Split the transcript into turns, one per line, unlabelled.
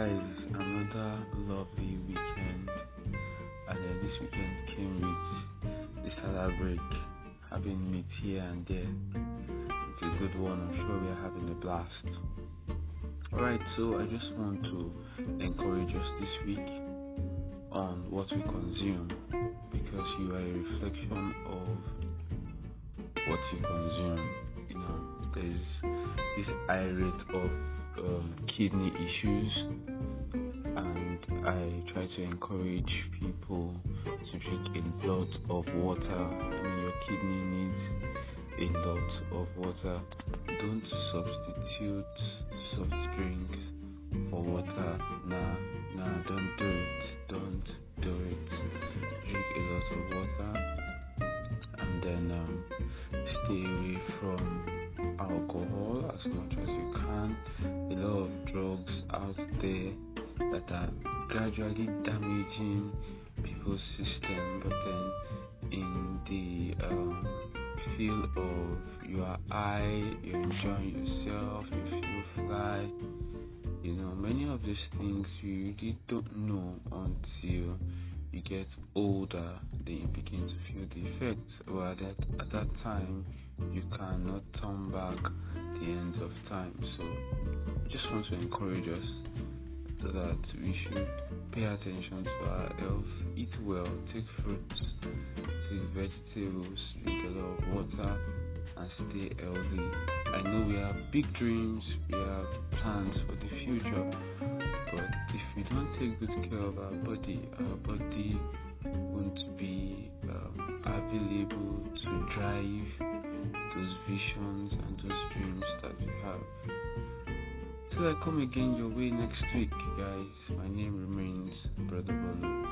guys, another lovely weekend. And then this weekend came with the Sallah break, having meat here and there. It's a good one. I'm sure we are having a blast. Alright, so I just want to encourage us this week on what we consume because you are a reflection of what you consume. You know, there's this irate of um, kidney issues, and I try to encourage people to drink a lot of water. I mean, your kidney needs a lot of water. Don't substitute soft drinks for water. Nah, nah, don't do it. Don't do it. Drink a lot of water, and then um, stay away from out there that are gradually damaging people's system, but then in the um, feel of your eye you're enjoying yourself, you feel fly. You know, many of these things you really don't know until you get older, then you begin to feel the effects. Well, that at that time you cannot turn back the ends of time. So, I just want to encourage us so that we should pay attention to our health, eat well, take fruits, take vegetables, drink a lot of water, and stay healthy. I know we have big dreams, we have plans for the future, but if we don't take good care of our body, our body won't be um, available to drive those visions and those dreams that we have. Till I come again your way next week, guys. My name remains Brother Bolo.